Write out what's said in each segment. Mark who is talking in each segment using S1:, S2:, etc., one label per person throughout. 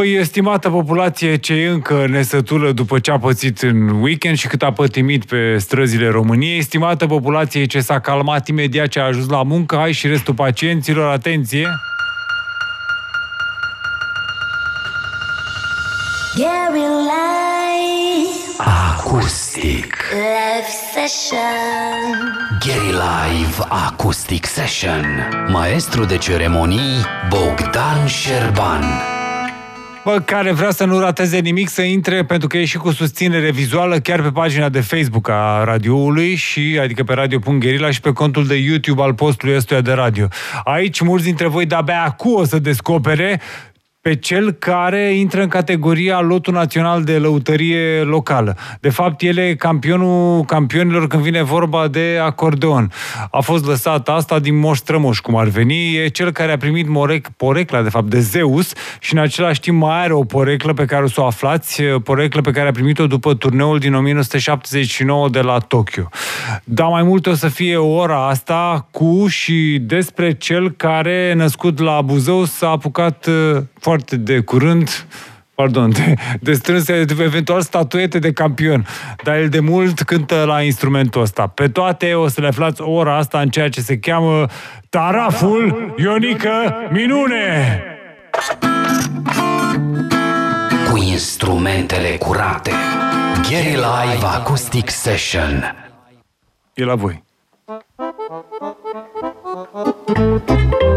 S1: Păi, estimată populație ce e încă nesătulă după ce a pățit în weekend și cât a pătimit pe străzile României, estimată populație ce s-a calmat imediat ce a ajuns la muncă, hai și restul pacienților, atenție!
S2: Gary Live,
S3: Acustic.
S2: Live Session.
S3: Gary Live Acoustic Session. Maestru de ceremonii Bogdan Șerban.
S1: Bă, care vrea să nu rateze nimic, să intre, pentru că e și cu susținere vizuală, chiar pe pagina de Facebook a radioului, și, adică pe radio.gherila și pe contul de YouTube al postului ăstuia de radio. Aici, mulți dintre voi de-abia acum o să descopere pe cel care intră în categoria lotul național de lăutărie locală. De fapt, el e campionul campionilor când vine vorba de acordeon. A fost lăsat asta din moș strămoș, cum ar veni. E cel care a primit morec, porecla, de fapt, de Zeus și în același timp mai are o poreclă pe care o să o aflați, poreclă pe care a primit-o după turneul din 1979 de la Tokyo. Dar mai mult o să fie ora asta cu și despre cel care, născut la Buzău, s-a apucat uh, foarte de curând pardon, de, de strânse eventual statuete de campion. Dar el de mult cântă la instrumentul ăsta. Pe toate o să le aflați ora asta în ceea ce se cheamă Taraful Ionică Minune!
S3: Cu instrumentele curate. Gary Live Acoustic Session.
S1: E la voi. Taraful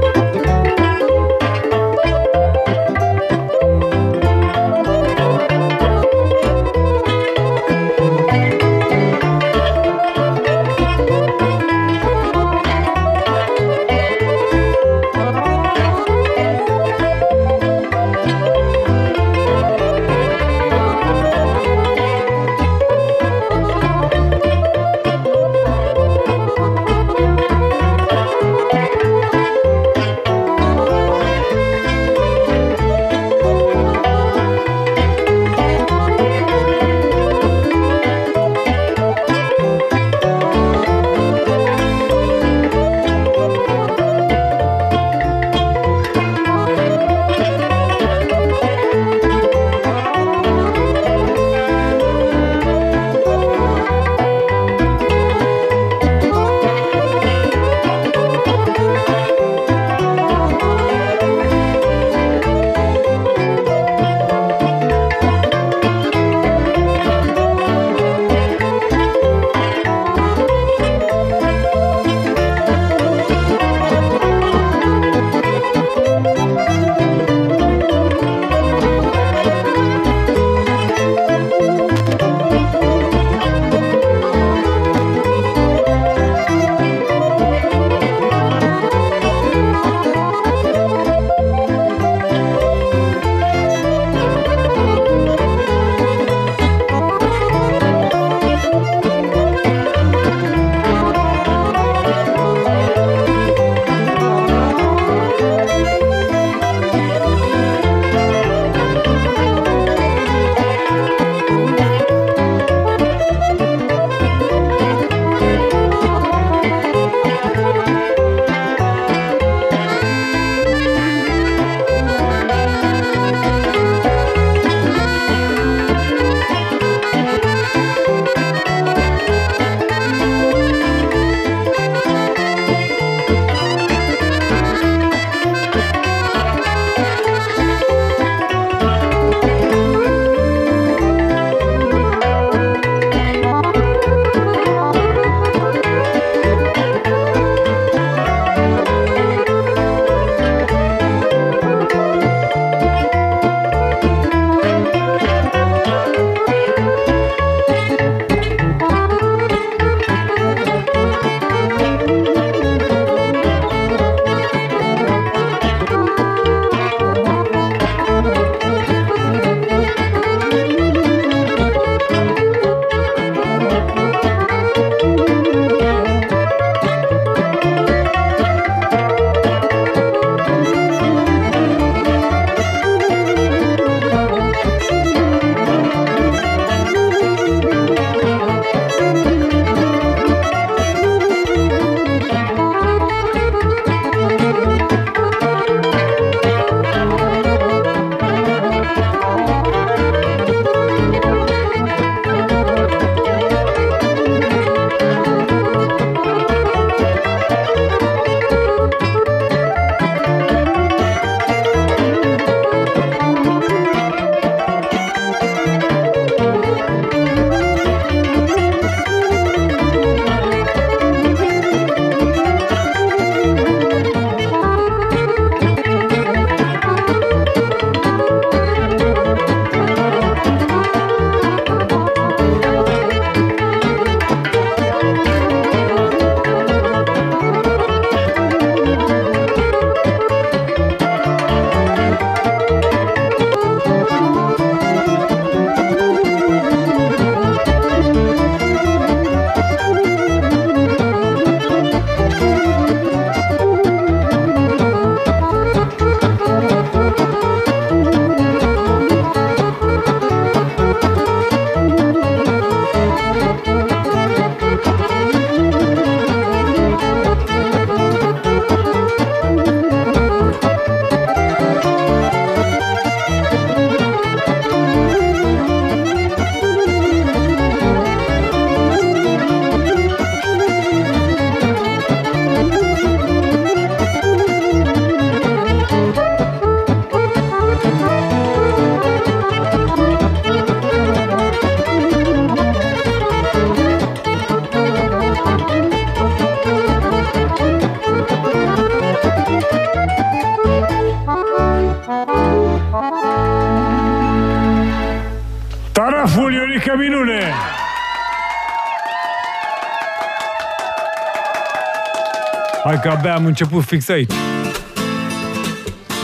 S1: Hai că abia am început fix aici.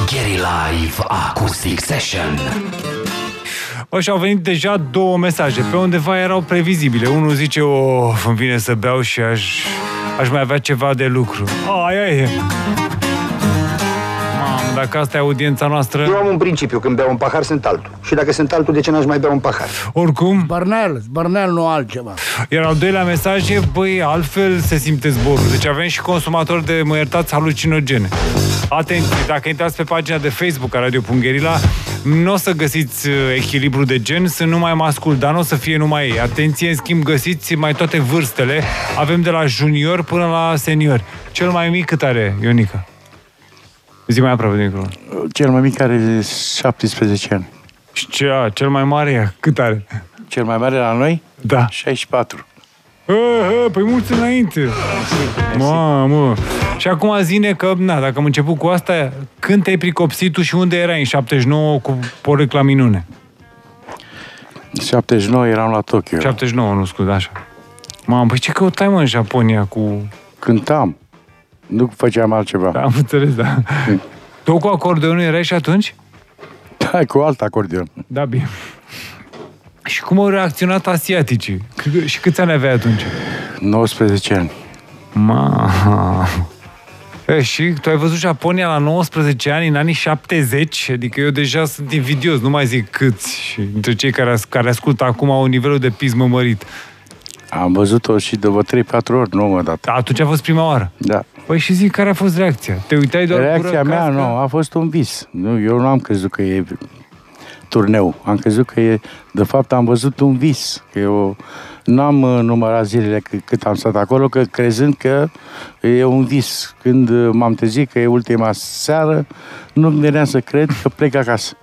S3: Gary Live Acoustic Session.
S1: Bă, și au venit deja două mesaje. Pe undeva erau previzibile. Unul zice, o, îmi vine să beau și aș, aș mai avea ceva de lucru. Aia e. Mamă, dacă asta e audiența noastră...
S4: Eu am un principiu, când beau un pahar, sunt altul. Și dacă sunt altul, de ce n-aș mai bea un pahar?
S1: Oricum,
S5: Bărnel, bărnel, nu altceva.
S1: iar al doilea mesaj e, băi, altfel se simte zborul. Deci avem și consumatori de, mă iertați, halucinogene. Atenție, dacă intrați pe pagina de Facebook a Radio Pungherila, nu o să găsiți uh, echilibru de gen, sunt numai mascul, dar nu o să fie numai ei. Atenție, în schimb, găsiți mai toate vârstele. Avem de la junior până la senior. Cel mai mic cât are, Ionica? Zi mai aproape de microfon.
S5: Cel mai mic are 17 ani.
S1: Și cea, cel mai mare, ea, cât are?
S5: Cel mai mare la noi?
S1: Da.
S5: 64.
S1: Hă, hă, păi mulți înainte. Mamă. Și acum zine că, na, dacă am început cu asta, când te-ai pricopsit tu și unde erai în 79 cu porecla minune?
S5: 79 eram la Tokyo.
S1: 79, nu scuze, așa. Mamă, păi ce căutai, mă, în Japonia cu...
S5: Cântam. Nu făceam altceva.
S1: Am înțeles, da. Tu cu acordeonul erai și atunci?
S5: Da, cu alt acordeon.
S1: Da, bine. Și cum au reacționat asiaticii? C- și câți ani aveai atunci?
S5: 19 ani.
S1: Ma. E, și tu ai văzut Japonia la 19 ani, în anii 70? Adică eu deja sunt invidios, nu mai zic câți. Și dintre cei care, as- care ascultă acum au un nivelul de pismă mărit.
S5: Am văzut-o și de vreo 3-4 ori, nu mă dat.
S1: Atunci a fost prima oară.
S5: Da.
S1: Păi și zic, care a fost reacția? Te uitai doar
S5: Reacția
S1: gură
S5: mea,
S1: cască?
S5: nu, a fost un vis. Nu, eu nu am crezut că e turneu. Am crezut că e, de fapt, am văzut un vis. Că eu nu am uh, numărat zilele c- cât am stat acolo, că crezând că e un vis. Când uh, m-am trezit că e ultima seară, nu veneam să cred că plec acasă.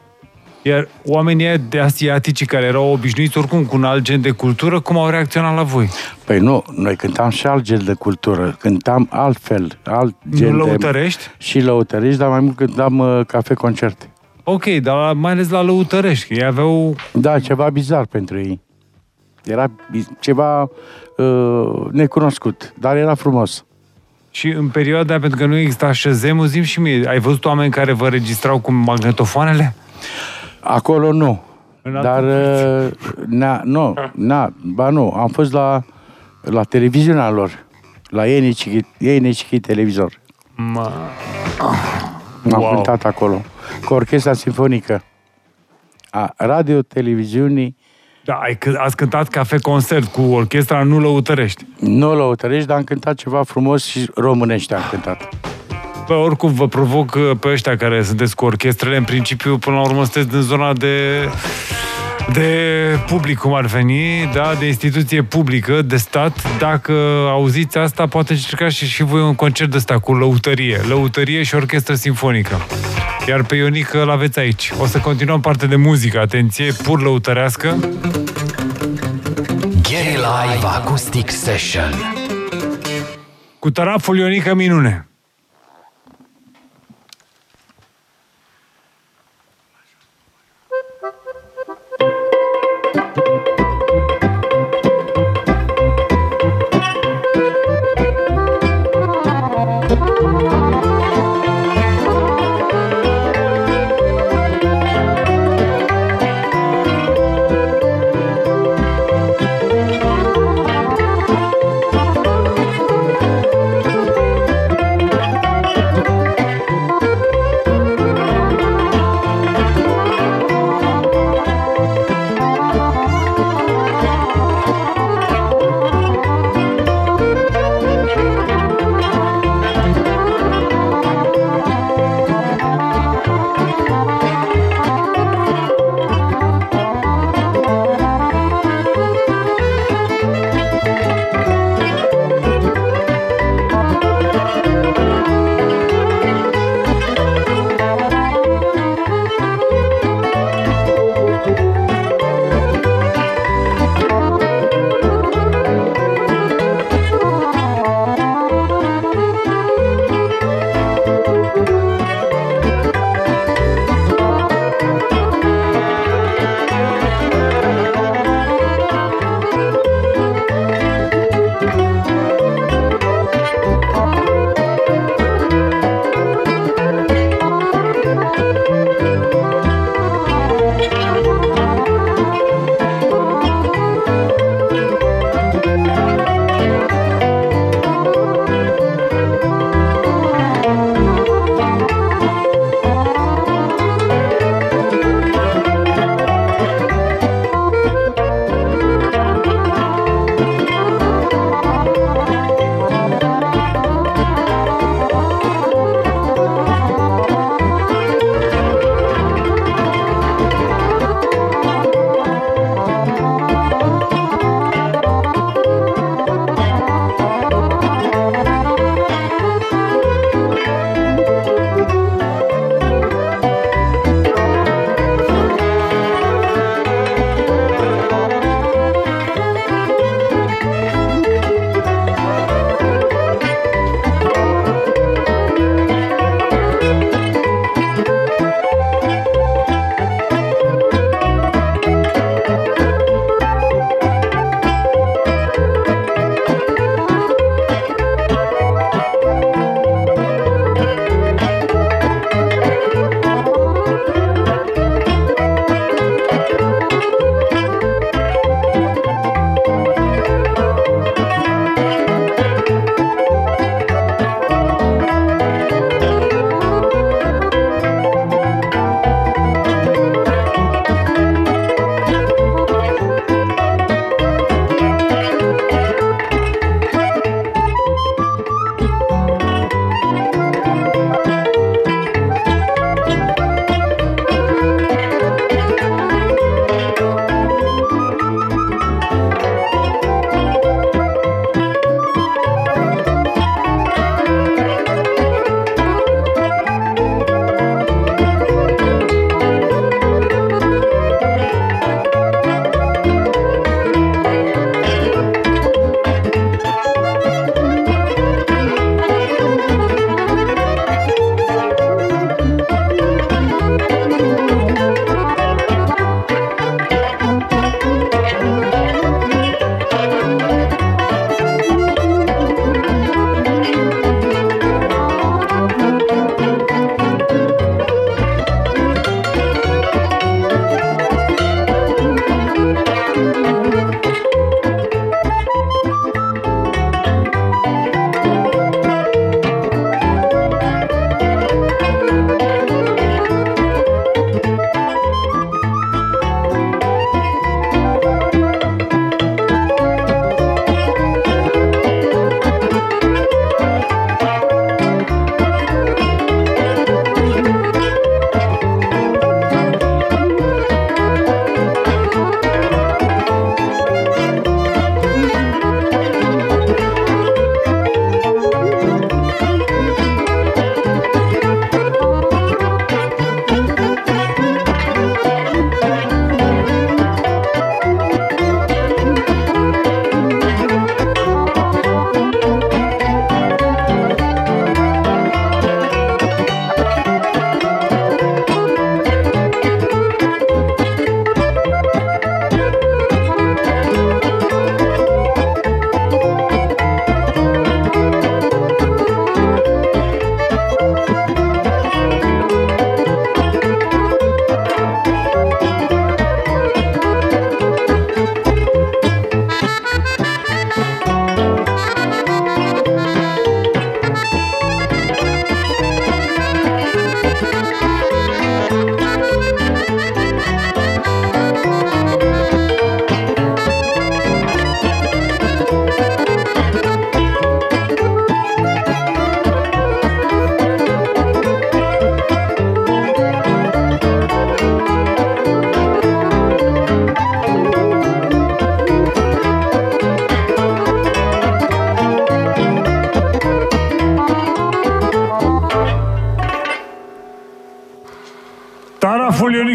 S1: Iar oamenii ăia de asiatici care erau obișnuiți oricum cu un alt gen de cultură, cum au reacționat la voi?
S5: Păi nu, noi cântam și alt gen de cultură, cântam altfel, alt gen
S1: Nu
S5: de...
S1: lăutărești?
S5: Și lăutărești, dar mai mult cântam uh, cafe-concerte.
S1: Ok, dar mai ales la lăutărești, că ei aveau...
S5: Da, ceva bizar pentru ei. Era bi- ceva uh, necunoscut, dar era frumos.
S1: Și în perioada aia, pentru că nu exista Shazam, zi și mie, ai văzut oameni care vă registrau cu magnetofoanele?
S5: Acolo nu.
S1: În
S5: Dar, uh, na, nu, na, ba nu, am fost la, la televiziunea lor, la ei necichi, ei necichi televizor.
S1: Ma...
S5: Am
S1: Wow.
S5: cântat acolo, cu orchestra sinfonică a radio-televiziunii,
S1: Da, ai, c- ați cântat cafe concert cu orchestra Nu Lăutărești.
S5: nu lăutărești, dar am cântat ceva frumos și românește am cântat.
S1: Bă, oricum vă provoc uh, pe ăștia care sunteți cu orchestrele, în principiu, până la urmă, sunteți din zona de de public, cum ar veni, da, de instituție publică, de stat. Dacă auziți asta, poate încercați și, și voi un concert de ăsta cu lăutărie. Lăutărie și orchestră sinfonică. Iar pe Ionică îl aveți aici. O să continuăm parte de muzică, atenție, pur lăutărească.
S3: Gary Live Acoustic Session.
S1: Cu taraful Ionică Minune.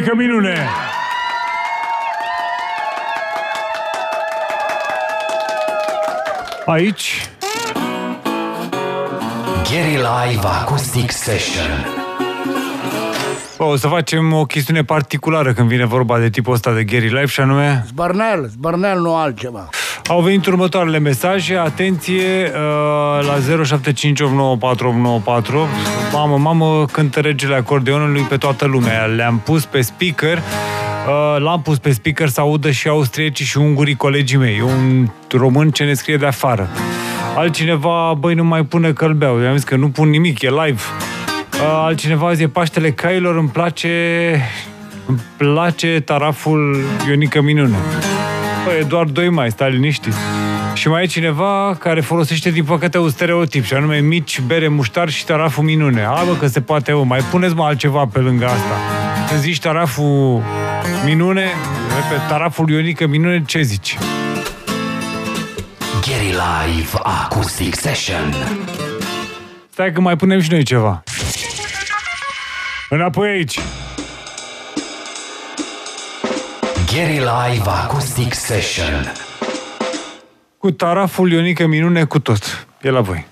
S1: Ionica Minune! Aici,
S3: Gary Live Acoustic Session.
S1: o să facem o chestiune particulară când vine vorba de tipul ăsta de Gary Live și anume
S6: Zbărnel, zbărnel, nu altceva.
S1: Au venit următoarele mesaje. Atenție uh, la 0758948994. Mamă, mamă, cântă regele acordeonului pe toată lumea. Le-am pus pe speaker. Uh, l-am pus pe speaker să audă și austriecii și ungurii colegii mei. E un român ce ne scrie de afară. Altcineva, băi, nu mai pune călbeau. I-am zis că nu pun nimic, e live. Uh, altcineva zi, Paștele Cailor, îmi place... Îmi place taraful Ionica Minune. Bă, e doar 2 mai, stai liniștit. Și mai e cineva care folosește, din păcate, un stereotip, și anume mici, bere, muștar și taraful minune. A, bă, că se poate, mă, mai puneți, mă, altceva pe lângă asta. Când zici taraful minune, pe taraful Ionică minune, ce zici?
S3: Gary Live Acoustic Session.
S1: Stai că mai punem și noi ceva. Înapoi aici.
S3: Gary Live Acoustic Session.
S1: Cu taraful Ionică minune, cu tot. E la voi.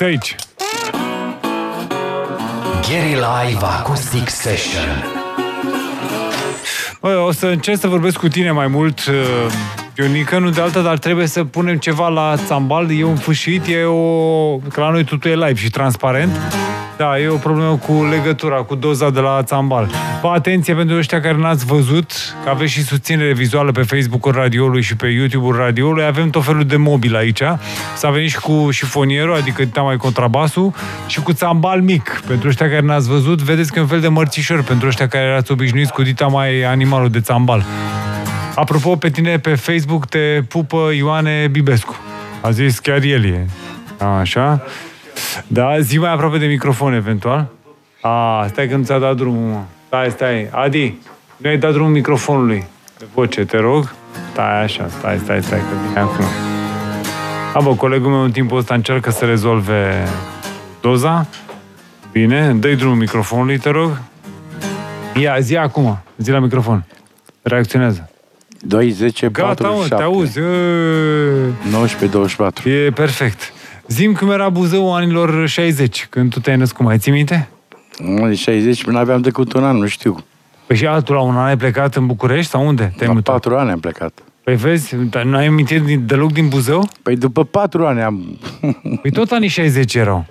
S1: Fix aici.
S3: Gary Live Acoustic Session.
S1: Bă, o să încerc să vorbesc cu tine mai mult, uh, Ionica, nu de alta, dar trebuie să punem ceva la țambal. E un fâșit, e o... Că la noi totul e live și transparent. Da, e o problemă cu legătura, cu doza de la țambal. Vă atenție pentru ăștia care n-ați văzut, că aveți și susținere vizuală pe Facebook-ul radioului și pe YouTube-ul radioului. Avem tot felul de mobil aici. S-a venit și cu șifonierul, adică dita mai contrabasul, și cu țambal mic. Pentru ăștia care n-ați văzut, vedeți că e un fel de mărțișor pentru ăștia care erați obișnuiți cu dita mai animalul de țambal. Apropo, pe tine pe Facebook te pupă Ioane Bibescu. A zis chiar el e. Așa. Da, zi mai aproape de microfon, eventual. A, stai că nu ți-a dat drumul, mă. Stai, stai. Adi, nu ai dat drumul microfonului. De voce, te rog. Stai așa, stai, stai, stai, că vine acum. A, bă, colegul meu în timpul ăsta încearcă să rezolve doza. Bine, dă drumul microfonului, te rog. Ia, zi acum, zi la microfon. Reacționează.
S5: 2, 10,
S1: Gata,
S5: 4,
S1: mă,
S5: 7.
S1: te auzi. Ă,
S5: 19, 24.
S1: E perfect. Zim cum era Buzău anilor 60, când tu te-ai născut, mai ții minte?
S5: În 60 până aveam decât un an, nu știu.
S1: Păi și altul la un an ai plecat în București sau unde? Te-ai
S5: La
S1: mutat?
S5: 4 ani am plecat.
S1: Păi vezi, dar nu ai amintiri din- deloc din Buzău?
S5: Păi după 4 ani am...
S1: Păi tot anii 60 erau.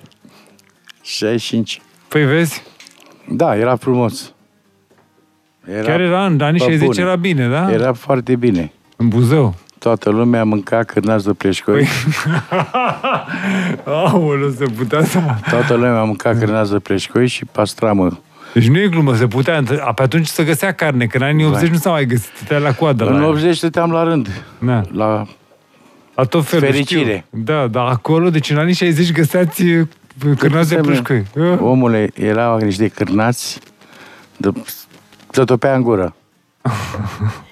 S5: 65.
S1: Păi vezi,
S5: Da, era frumos. Era,
S1: chiar era în anii
S5: pe
S1: 60
S5: bune.
S1: era bine, da?
S5: Era foarte bine.
S1: În Buzău.
S5: Toată lumea mânca cârnați de pleșcoi.
S1: Păi- Aoleu, se putea să...
S5: Toată lumea mânca cârnați de pleșcoi și pastramă.
S1: Deci nu e glumă, se putea. A, Pe atunci se găsea carne, că în anii 80 nu s-a mai găsit. Stătea la coadă la
S5: În
S1: ea.
S5: 80 stăteam la rând.
S1: Da.
S5: La...
S1: La tot felul,
S5: Fericire.
S1: Știu. Da, dar acolo, deci în anii 60 găseați uh, cârnați de
S5: Semne.
S1: plășcăi. Uh.
S5: Omule, erau niște cârnați de... se topea în gură.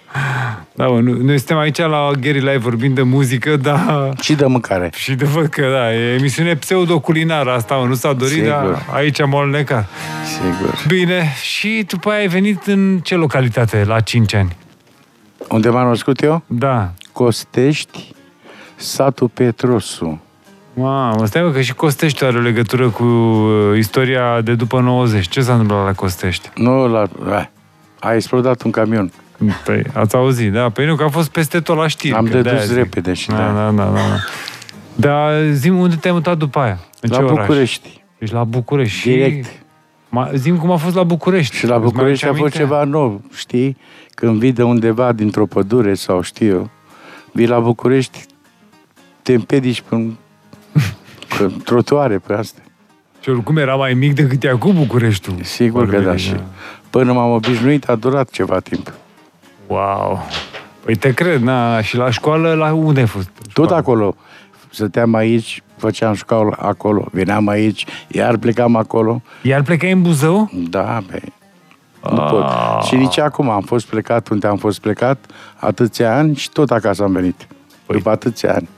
S1: Da, mă, nu, noi suntem aici la Gary Live vorbind de muzică, dar
S5: Și de mâncare.
S1: și de văd că da, e emisiune pseudo-culinară asta, mă, nu s-a dorit,
S5: Sigur.
S1: dar aici am alnecat.
S5: Sigur.
S1: Bine, și după aia ai venit în ce localitate la 5 ani?
S5: Unde m-am născut eu?
S1: Da.
S5: Costești, satul Petrosu.
S1: Mamă, stai mă, că și Costești are o legătură cu uh, istoria de după 90. Ce s-a întâmplat la Costești?
S5: Nu, la... a, a explodat un camion.
S1: Păi, ați auzit, da? Păi nu, că a fost peste tot la știri.
S5: Am
S1: că
S5: dedus
S1: de-aia zic.
S5: repede și
S1: da.
S5: de-aia.
S1: Da, da, da, da. Dar zi unde te-ai mutat după aia? În
S5: La
S1: ce oraș?
S5: București.
S1: Deci la București.
S5: Direct.
S1: Și... Ma, zim cum a fost la București.
S5: Și la
S1: Îți mai
S5: București a
S1: aduci
S5: fost
S1: aminte?
S5: ceva nou, știi? Când vii de undeva dintr-o pădure sau știu eu, vii la București, te împedici pe, un- pe trotuare, pe astea.
S1: Și oricum era mai mic decât e acum Bucureștiul.
S5: Sigur că da.
S1: Vorbim,
S5: Și până m-am obișnuit, a durat ceva timp.
S1: Wow. Păi te cred, na, și la școală, la unde ai fost?
S5: Tot
S1: Școală.
S5: acolo. Stăteam aici, făceam școală acolo, veneam aici, iar plecam acolo.
S1: Iar plecai în Buzău?
S5: Da, pe... Nu pot. Și nici acum am fost plecat unde am fost plecat atâția ani și tot acasă am venit.
S1: Păi-
S5: După atâția ani.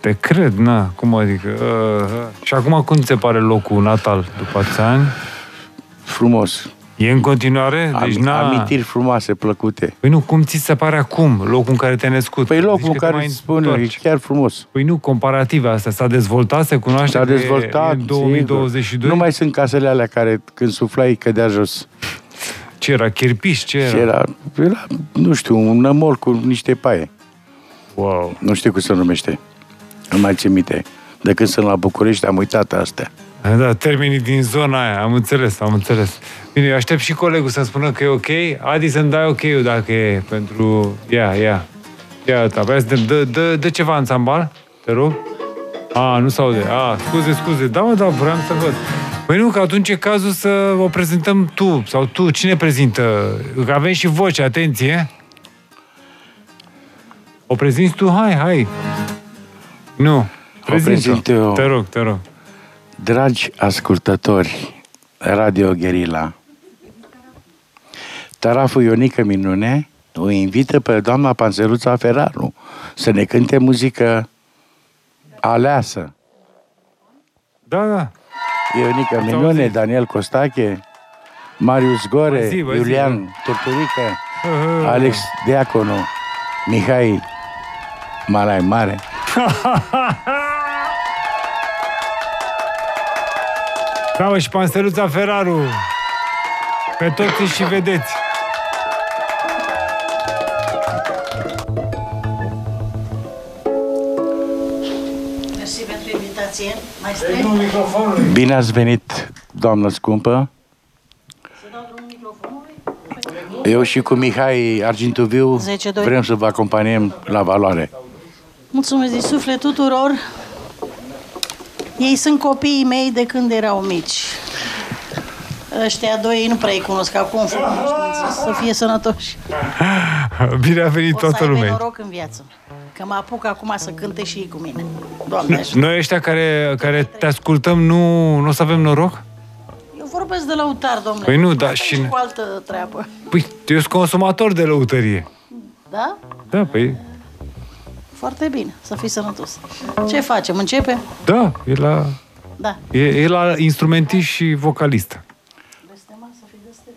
S1: Te cred, na, cum adică? Uh, uh. Și acum cum ți se pare locul natal după atâția ani?
S5: Frumos.
S1: E în continuare? Deci
S5: Am,
S1: n-a...
S5: amintiri frumoase, plăcute.
S1: Păi nu, cum ți se pare acum, locul în care te-ai născut?
S5: Păi
S1: Zici
S5: locul
S1: că
S5: în
S1: te
S5: care
S1: mai
S5: îți spun eu, e
S1: întorci.
S5: chiar frumos.
S1: Păi nu, comparative astea. S-a dezvoltat, se cunoaște
S5: S-a
S1: că e-
S5: dezvoltat,
S1: e în 2022?
S5: sigur. Nu mai sunt casele alea care când suflai cădea jos.
S1: Ce era? Chirpiș? Ce era?
S5: Și era, era, nu știu, un nămol cu niște paie.
S1: Wow.
S5: Nu știu cum se numește. Nu mai țin minte. De când sunt la București am uitat astea.
S1: Da, termenii din zona aia, am înțeles, am înțeles. Bine, eu aștept și colegul să-mi spună că e ok. Adi, să-mi dai ok-ul dacă e pentru... Ia, ia. Ia, uite, abia să dă, dă, dă ceva în țambal, te rog. A, nu se aude. A, scuze, scuze. Da, mă, da, vreau să văd. Păi nu, că atunci e cazul să o prezentăm tu, sau tu, cine prezintă? Că avem și voce, atenție. O prezinți tu? Hai, hai. Nu. Prezintă.
S5: prezint eu.
S1: Te rog, te rog.
S5: Dragi ascultători, Radio Guerilla, Taraful Ionică Minune o invită pe doamna Panseruța Ferraru să ne cânte muzică aleasă.
S1: Da, da.
S5: Ionica
S1: Ați
S5: Minune,
S1: auzit?
S5: Daniel Costache, Marius Gore,
S1: Bă, zi, bă, zi,
S5: Iulian Turturică,
S1: Uh,
S5: Alex Deaconu, Mihai Malai Mare.
S1: Da, mă, și Pansteluța Ferraru. Pe toți îi și vedeți.
S7: Invitație. Mai stai?
S1: microfonul.
S5: Bine ați venit, doamnă scumpă.
S7: Să dau drumul microfonului?
S5: Eu și cu Mihai Argintoviu
S7: 10-2.
S5: vrem să vă acompaniem la valoare.
S7: Mulțumesc din suflet tuturor. Ei sunt copiii mei de când erau mici. Ăștia doi nu prea îi cunosc acum, frumuseți, să fie sănătoși.
S1: Bine a venit
S7: O să
S1: toată
S7: aibă
S1: lumea.
S7: noroc în viață. Că mă apuc acum să cânte și ei cu mine. Doamne ajută.
S1: Noi ăștia care, care te ascultăm, nu, nu o să avem noroc?
S7: Eu vorbesc de lăutar, domnule.
S1: Păi nu, da,
S7: Asta e
S1: și-
S7: cu altă treabă.
S1: Păi, eu sunt consumator de lăutărie.
S7: Da?
S1: Da, păi,
S7: Foarte bine, să fii sănătos. Ce facem? Începem?
S1: da, e la,
S7: Da.
S1: e, e la instrumentist și vocalist.
S7: Blestemat să fii destel.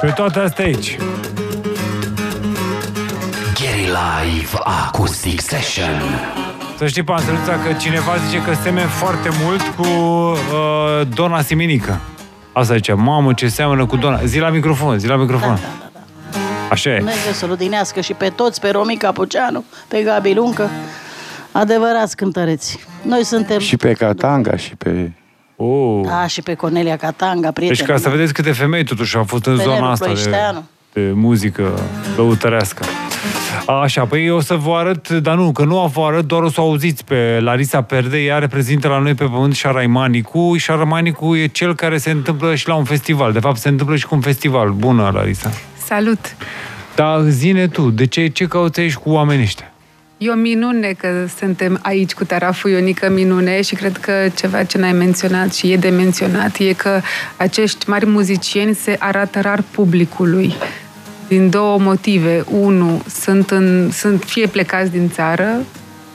S1: Pe toate astea aici.
S3: Gary Live Acoustic Session.
S1: Să știi, Panseluța, că cineva zice că semeni foarte mult cu uh, Dona Siminică. Asta zice, mamă, ce seamănă cu Dona. Zi la microfon, zi la microfon.
S7: Da, da, da, da.
S1: Așa e.
S7: Dumnezeu să-l odinească și pe toți, pe Romi Capuceanu, pe Gabi Luncă, adevărați cântăreți. Noi suntem...
S5: Și pe Catanga și pe
S1: Oh.
S7: Da, și pe Cornelia Catanga, prietena
S1: Deci ca să
S7: mea.
S1: vedeți câte femei totuși au fost în
S7: Pe
S1: zona
S7: Nelu
S1: asta de,
S7: Ploieșteanu.
S1: de muzică lăutărească. Așa, păi eu o să vă arăt, dar nu, că nu o vă arăt, doar o să o auziți pe Larisa Perde, ea reprezintă la noi pe pământ Șaraimanicu. Șaraimanicu e cel care se întâmplă și la un festival. De fapt, se întâmplă și cu un festival. Bună, Larisa.
S8: Salut!
S1: Dar zine tu, de ce, ce cauți aici cu oamenii ăștia?
S8: E o minune că suntem aici cu Taraful Ionica Minune și cred că ceva ce n-ai menționat și e de menționat e că acești mari muzicieni se arată rar publicului. Din două motive. Unu, sunt, în, sunt fie plecați din țară,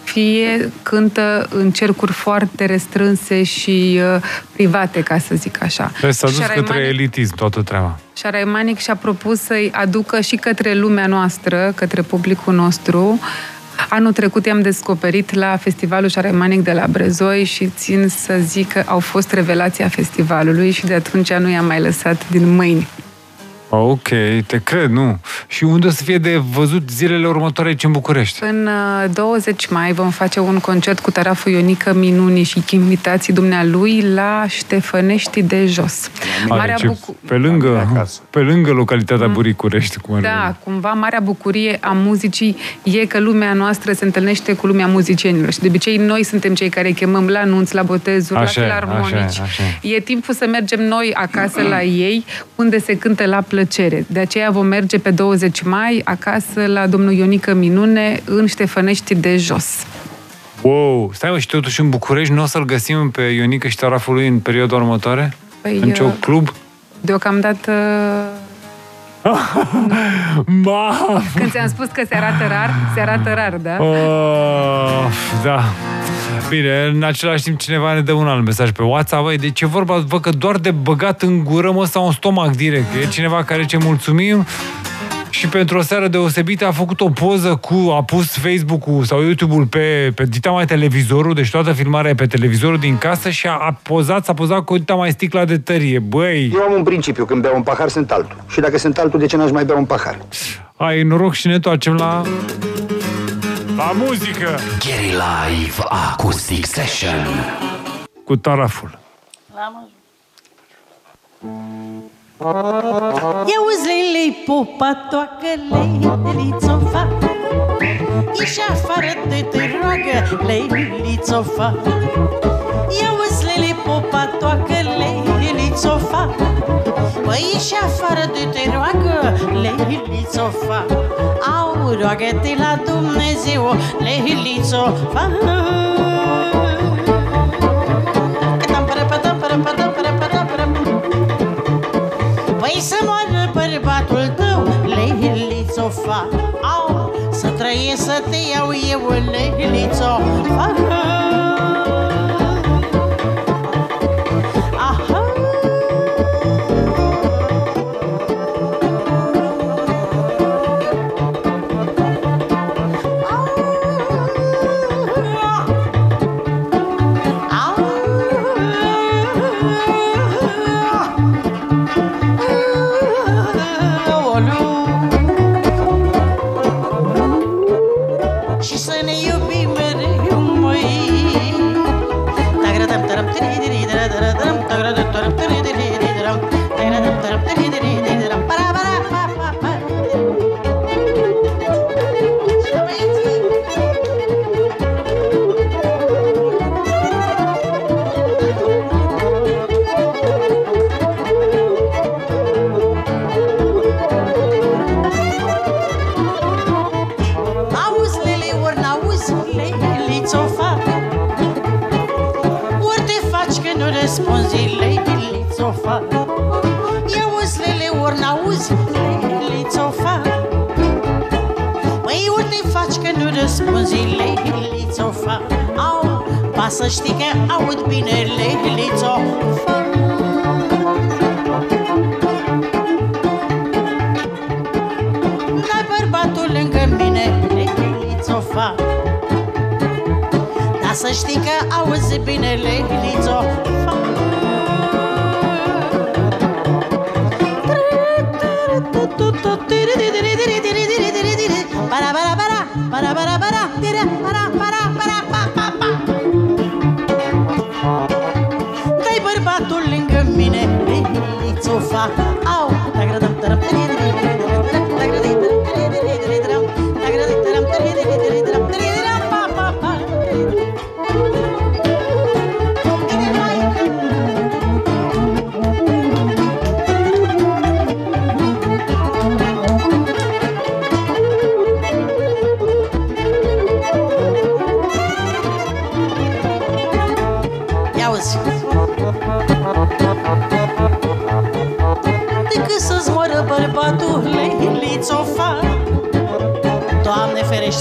S8: fie cântă în cercuri foarte restrânse și uh, private, ca să zic așa.
S1: Deci s-a dus
S8: Șaraimanic-
S1: către elitism toată treaba.
S8: Șaraimanic și-a propus să-i aducă și către lumea noastră, către publicul nostru. Anul trecut i-am descoperit la Festivalul Șaraimanic de la Brezoi și țin să zic că au fost revelația festivalului și de atunci nu i-am mai lăsat din mâini.
S1: Ok, te cred, nu. Și unde o să fie de văzut zilele următoare aici în București?
S8: În uh, 20 mai vom face un concert cu Taraful Ionică Minuni și invitații dumnealui la Ștefănești de Jos. Marea
S1: Deci,
S8: bucu-
S1: pe lângă,
S5: acasă.
S1: pe lângă localitatea Buricurești, cum ar
S8: Da,
S1: veni.
S8: cumva marea bucurie a muzicii e că lumea noastră se întâlnește cu lumea muzicienilor și de obicei noi suntem cei care îi chemăm la nunți, la botezuri,
S1: Așa e,
S8: la filarmonici.
S1: așa e, așa
S8: E timpul să mergem noi acasă la ei, unde se cântă la plăcere. De aceea vom merge pe 20 mai acasă la domnul Ionică Minune în Ștefănești de Jos.
S1: Wow, stai mă, și totuși în București nu o să-l găsim pe Ionică și taraful lui în perioada următoare?
S8: Păi,
S1: în ce
S8: uh,
S1: club?
S8: Deocamdată,
S1: Ma!
S8: când ți-am spus că se arată rar, se arată rar, da?
S1: Oh, da. Bine, în același timp cineva ne dă un alt mesaj pe WhatsApp. Băi, de ce vorba? Văd că doar de băgat în gură mă sau în stomac direct. E cineva care ce mulțumim și pentru o seară deosebită a făcut o poză cu, a pus Facebook-ul sau YouTube-ul pe, pe dita mai televizorul, deci toată filmarea e pe televizorul din casă și a, a pozat, s-a pozat cu dita mai sticla de tărie. Băi,
S4: Eu am un principiu, când beau un pahar, sunt altul. Și dacă sunt altul, de ce n-aș mai bea un pahar?
S1: ai noroc și ne întoarcem la... La muzică!
S3: Gary Live Acoustic Session.
S1: Cu taraful.
S7: L-am ajuns. Eu zlei popa toacă leilițo fa Ieși afară de te roagă leilițo fa Eu zlei popa toacă leilițo fa Păi ieși afară de te roagă leilițo fa. Au roagă-te la Dumnezeu leilițo fa. Păi să moară bărbatul tău, Leilițo fa. Au, să trăiesc să te iau eu, Leilițo fa să știi că aud bine, lelițo fac N-ai bărbatul lângă mine, lelițo fac Dar să știi că auzi bine, lelițo o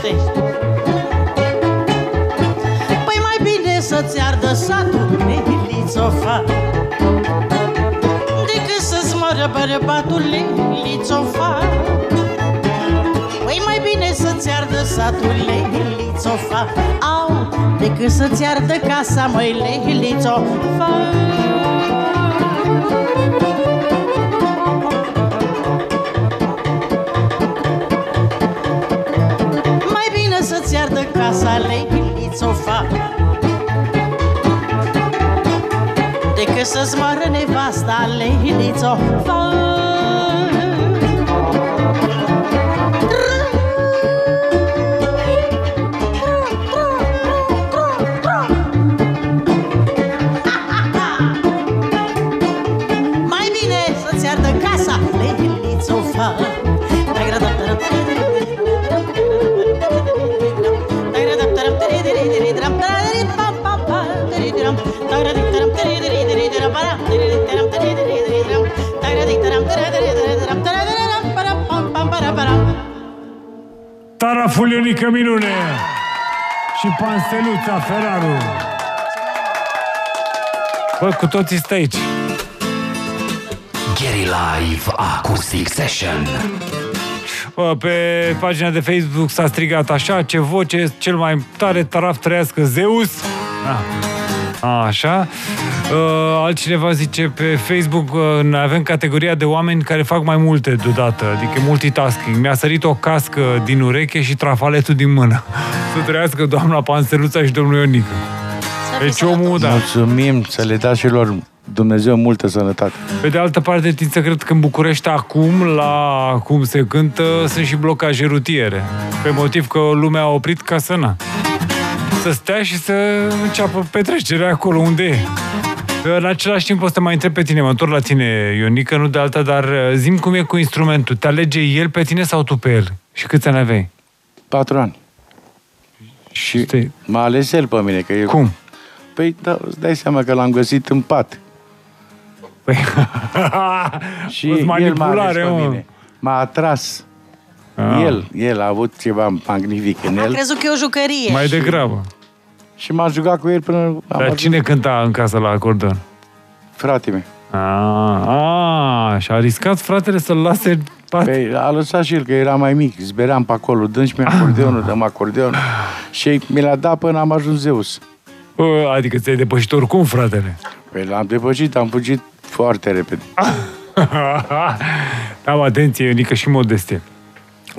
S7: Doamne ferește Păi mai bine să-ți ardă satul Leiliți-o fac Decât să-ți moară bărbatul Leiliți-o fac Păi mai bine să-ți ardă satul Leiliți-o fac Au, decât să-ți ardă casa Măi, Leiliți-o fac Mai Decât să-ți moară nevasta Leiliți-o fac
S1: Taraful Ionica Minune și Pansteluța Ferraru. Bă, cu toții stă aici.
S3: Gary Live Acoustic Session.
S1: Bă, pe pagina de Facebook s-a strigat așa, ce voce cel mai tare taraf trăiască Zeus. A. Așa. Uh, altcineva zice pe Facebook uh, noi avem categoria de oameni care fac mai multe deodată, adică multitasking. Mi-a sărit o cască din ureche și trafaletul din mână. Să trăiască doamna Panseluța și domnul Ionică. Deci omul, da.
S5: Mulțumim să le dați și lor Dumnezeu multă sănătate.
S1: Pe de altă parte, tind să cred că în București acum, la cum se cântă, sunt și blocaje rutiere. Pe motiv că lumea a oprit ca să na. Să stea și să înceapă petrecerea acolo unde e. În același timp o să te mai întreb pe tine, mă întorc la tine, Ionică, nu de alta, dar zim cum e cu instrumentul. Te alege el pe tine sau tu pe el? Și câți ani aveai?
S5: Patru ani. Și
S1: Stai.
S5: m-a ales el pe mine. Că eu...
S1: Cum?
S5: Păi, da, îți dai seama că l-am găsit în pat.
S1: Păi...
S5: Și
S1: Fost
S5: el m-a ales
S1: manipulare,
S5: pe
S1: mă.
S5: mine. M-a atras.
S1: Ah.
S5: El, el a avut ceva magnific în
S7: Am
S5: el
S7: crezut că e o jucărie.
S1: Mai degrabă.
S5: și m-a jucat cu el până am
S1: Dar
S5: ajuns
S1: cine cânta în casă la acordon?
S5: frate meu.
S1: Ah, ah, și a riscat fratele să-l lase pat.
S5: Păi, a lăsat și el, că era mai mic, zbeream pe acolo, dăm și mi acordeonul, dăm acordeonul. Și mi l-a dat până am ajuns Zeus.
S1: Bă, Adică ți-ai depășit oricum, fratele.
S5: Păi l-am depășit, am fugit foarte repede.
S1: Am atenție, Ionică, și modestie.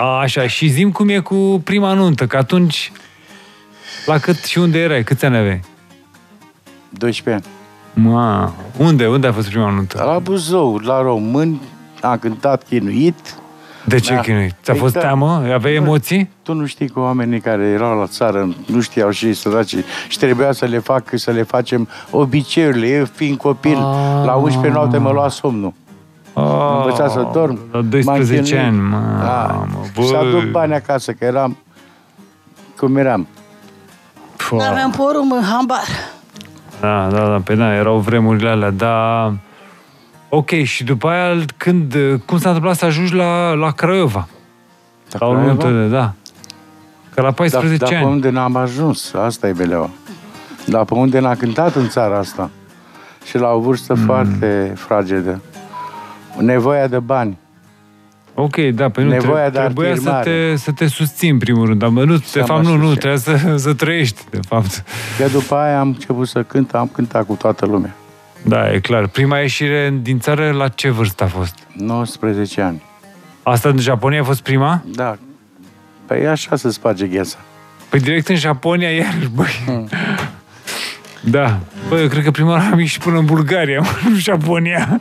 S1: A, așa, și zim cum e cu prima nuntă, că atunci la cât și unde erai, câți ani aveai?
S5: 12 ani.
S1: Ma, unde, unde a fost prima nuntă?
S5: La Buzău, la români, am cântat chinuit.
S1: De ce
S5: Da.
S1: chinuit? Ți-a
S5: Păi
S1: fost
S5: da.
S1: teamă? Aveai emoții?
S5: Tu nu știi că oamenii care erau la țară nu știau și săraci și trebuia să le fac, să le facem obiceiurile. Eu fiind copil,
S1: Ah.
S5: la 11 noapte mă lua somnul. Am învățat să dorm.
S1: La 12
S5: m-am chinuit.
S1: ani,
S5: Da.
S1: mamă,
S5: Și aduc
S1: bă.
S5: bani acasă, că eram cum eram.
S7: Nu aveam porum în hambar.
S1: Da, da, da, pe da, erau vremurile alea, da. Ok, și după aia, când, cum s-a întâmplat să ajungi la, la Craiova? La o
S5: Craiova?
S1: nuntă de, da. Că la 14
S5: Dar, dar pe
S1: ani.
S5: unde n-am ajuns, asta e beleaua. Dar pe unde n-a cântat în țara asta. Și la o vârstă
S1: Mm.
S5: foarte fragedă. Nevoia de bani.
S1: Ok, da, pe nu,
S5: Nevoia
S1: tre-
S5: de
S1: trebuia să
S5: afirmare.
S1: te, să te susții în primul rând, dar bă, nu, de
S5: mă
S1: fapt nu, nu,
S5: susțin.
S1: trebuia să, să trăiești, de fapt.
S5: Că după aia am început să cânt, am cântat cu toată lumea.
S1: Da, e clar. Prima ieșire din țară, la ce vârstă a fost?
S5: 19 ani.
S1: Asta în Japonia a fost prima?
S5: Da. Păi așa se sparge gheața.
S1: Păi direct în Japonia, iar, băi. Da. Băi, eu cred că prima oară am ieșit până în Bulgaria, mă, nu în Japonia.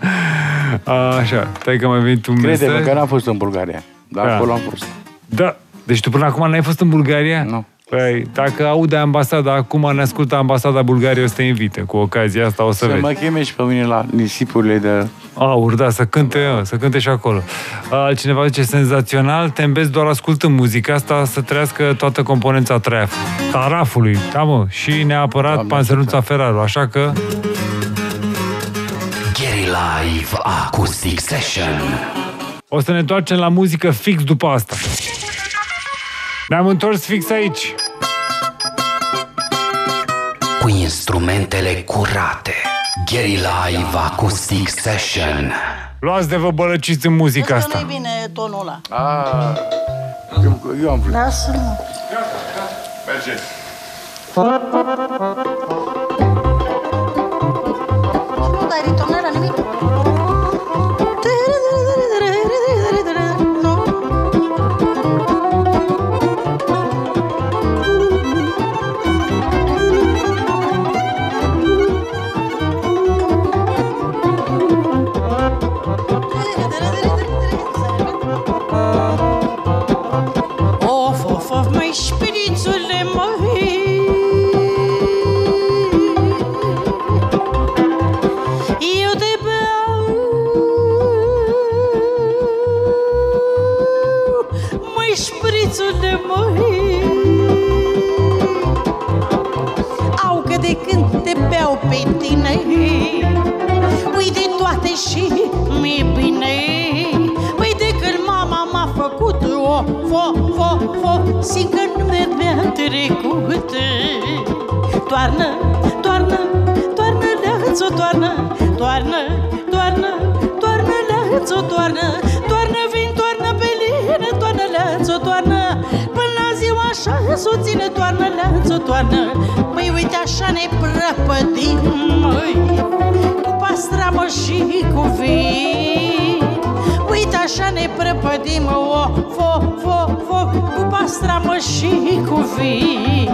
S1: Așa, stai că mai venit un
S5: Crede-mă
S1: mesaj.
S5: că n-am fost în Bulgaria. Dar
S1: Da.
S5: acolo am fost.
S1: Da. Deci tu până acum n-ai fost în Bulgaria?
S5: Nu.
S1: Păi, dacă aude ambasada, acum ne ascultă ambasada Bulgariei, o să te invite. Cu ocazia asta o să,
S5: Să
S1: vezi.
S5: mă cheme și pe mine la nisipurile de...
S1: Aur, da, să cânte, mă, să cânte și acolo. Altcineva zice, senzațional, te îmbezi doar ascultând muzica asta să trăiască toată componența traf, tarafului, da mă, și neapărat
S5: Doamne
S1: Panseluța Ferraru, așa că
S3: Gary Live Acoustic Session.
S1: o să ne întoarcem la muzică fix după asta. Ne-am întors fix aici.
S3: Cu instrumentele curate. Gary Live Acoustic Session.
S1: Luați de vă bălăciți în muzica
S7: Asta
S1: asta.
S7: nu-i bine tonul ăla.
S5: A, eu, eu am vrut.
S7: Lasă-mă.
S5: Merge.
S7: Nu dai ritornare la nimic. Fo, fo, fo Simt că nu de mi-a trecut Toarnă, toarnă, toarnă leață, toarnă Toarnă, toarnă, toarnă leață, toarnă. Toarnă vin, toarnă pe lină, toarnă leață, toarnă. Până la ziua așa s-o ține, toarnă leață, toarnă. Păi uite așa ne prăpădim, măi Cu pastramă și cu vin. Uite așa ne prăpădim, o, fo, fo, fo Cu pastramă și cu vin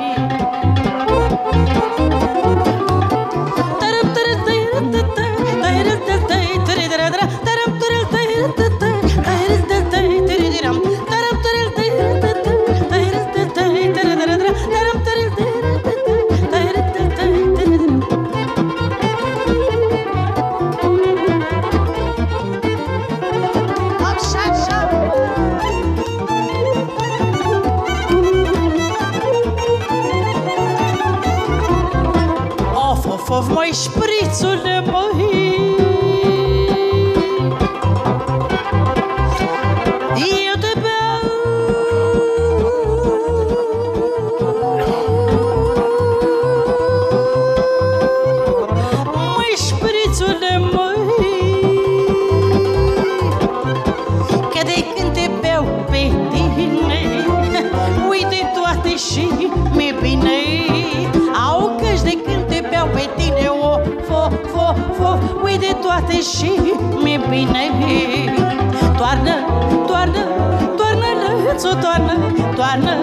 S7: lățo, toarnă Toarnă,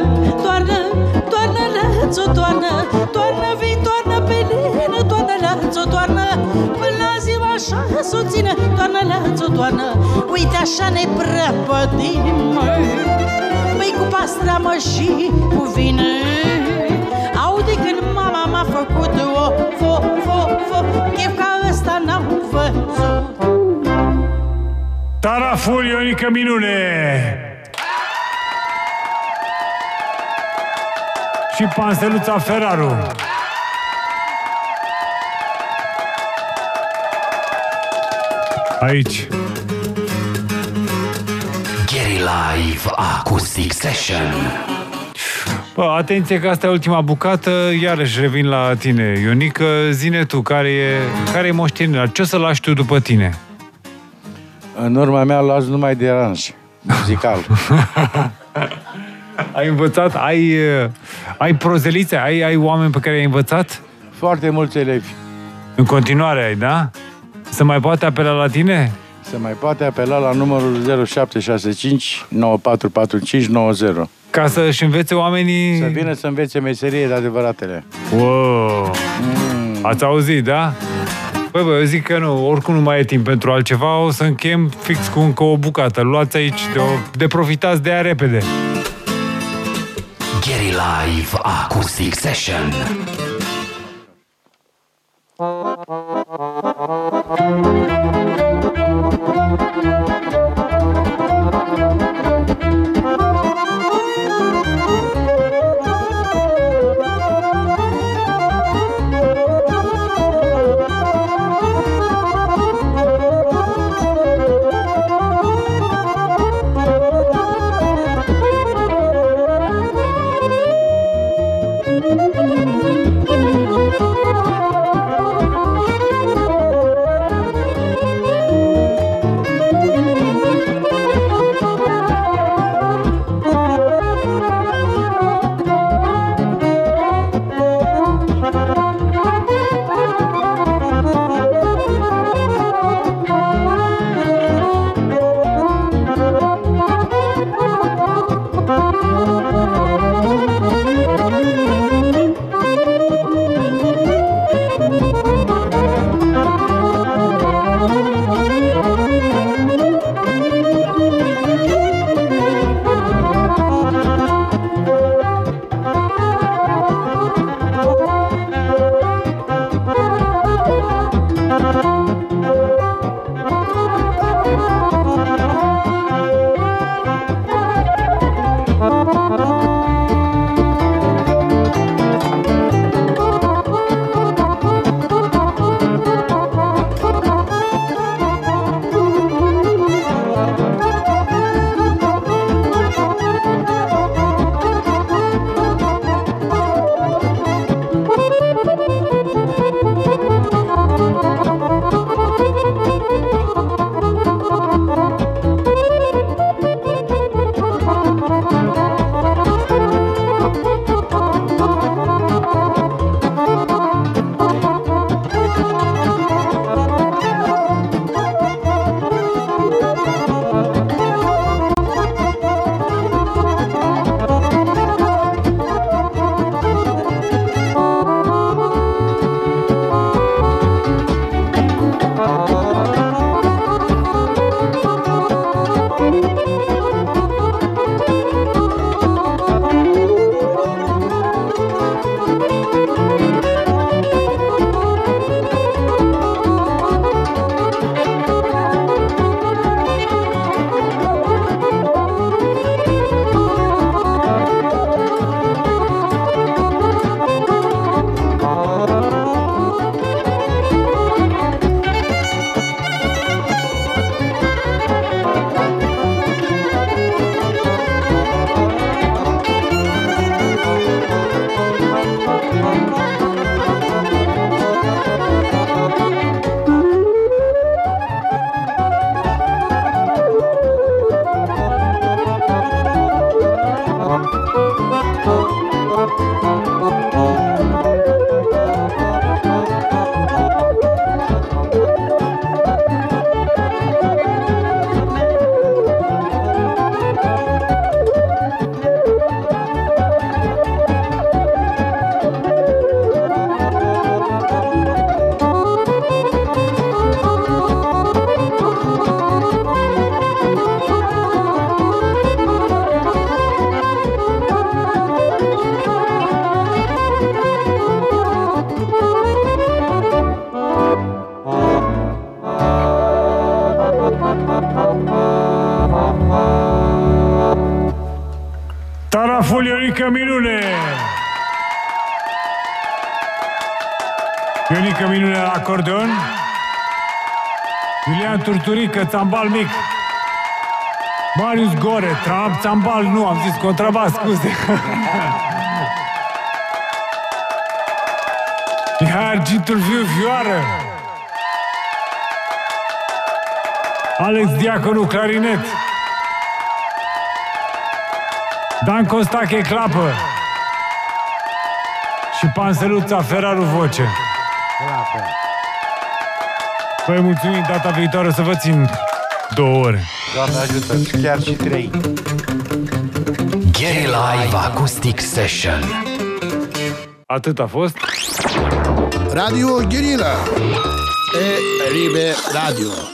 S7: toarnă, toarnă lățo, toarnă Toarnă, vin, toarnă pe lină Toarnă lățo, toarnă Până la ziua așa s-o ține Toarnă lățo, toarnă Uite așa ne prăpădim măi. Păi cu pastramă și cu vină Aude când mama m-a făcut o fo, fo, fo Chef ca ăsta n-am văzut
S1: Taraful Ionica Minune! Și Panseluța Ferraru. Aici.
S3: Gary Live Acoustic Session.
S1: Bă, atenție că asta e ultima bucată, iarăși revin la tine, Ionică. Zine tu, care e, care e moștenirea? Ce o să lași tu după tine?
S5: În urma mea luați numai de aranj muzical.
S1: Ai învățat, ai, uh, ai prozelițe, ai, ai oameni pe care ai învățat?
S5: Foarte mulți elevi.
S1: În continuare ai, da? Se mai poate apela la tine?
S5: Se mai poate apela la numărul 0765 944590.
S1: Ca să-și învețe oamenii...
S5: Să vină să învețe meserie de adevăratele.
S1: Wow! Ați auzit, da? Băi, bă, eu zic că nu, oricum nu mai e timp pentru altceva, o să închem fix cu încă o bucată. Luați aici, de, o, de profitați de ea repede.
S3: Live Acoustic Session.
S1: Acordeon. Iulian Turturică, țambal mic. Marius Gore, tram, țambal, nu, am zis contrabas, scuze. Mihai Argintul Viu Vioară. Alex Diaconu, clarinet. Dan Costache, clapă. Și Panseluța Ferraru, voce. Păi mulțumim, data viitoare să vă țin două ore.
S5: Doamne ajută, chiar și trei.
S3: Gary Live Acoustic Session.
S1: Atât a fost.
S6: Radio Guerilla. e Ribe Radio.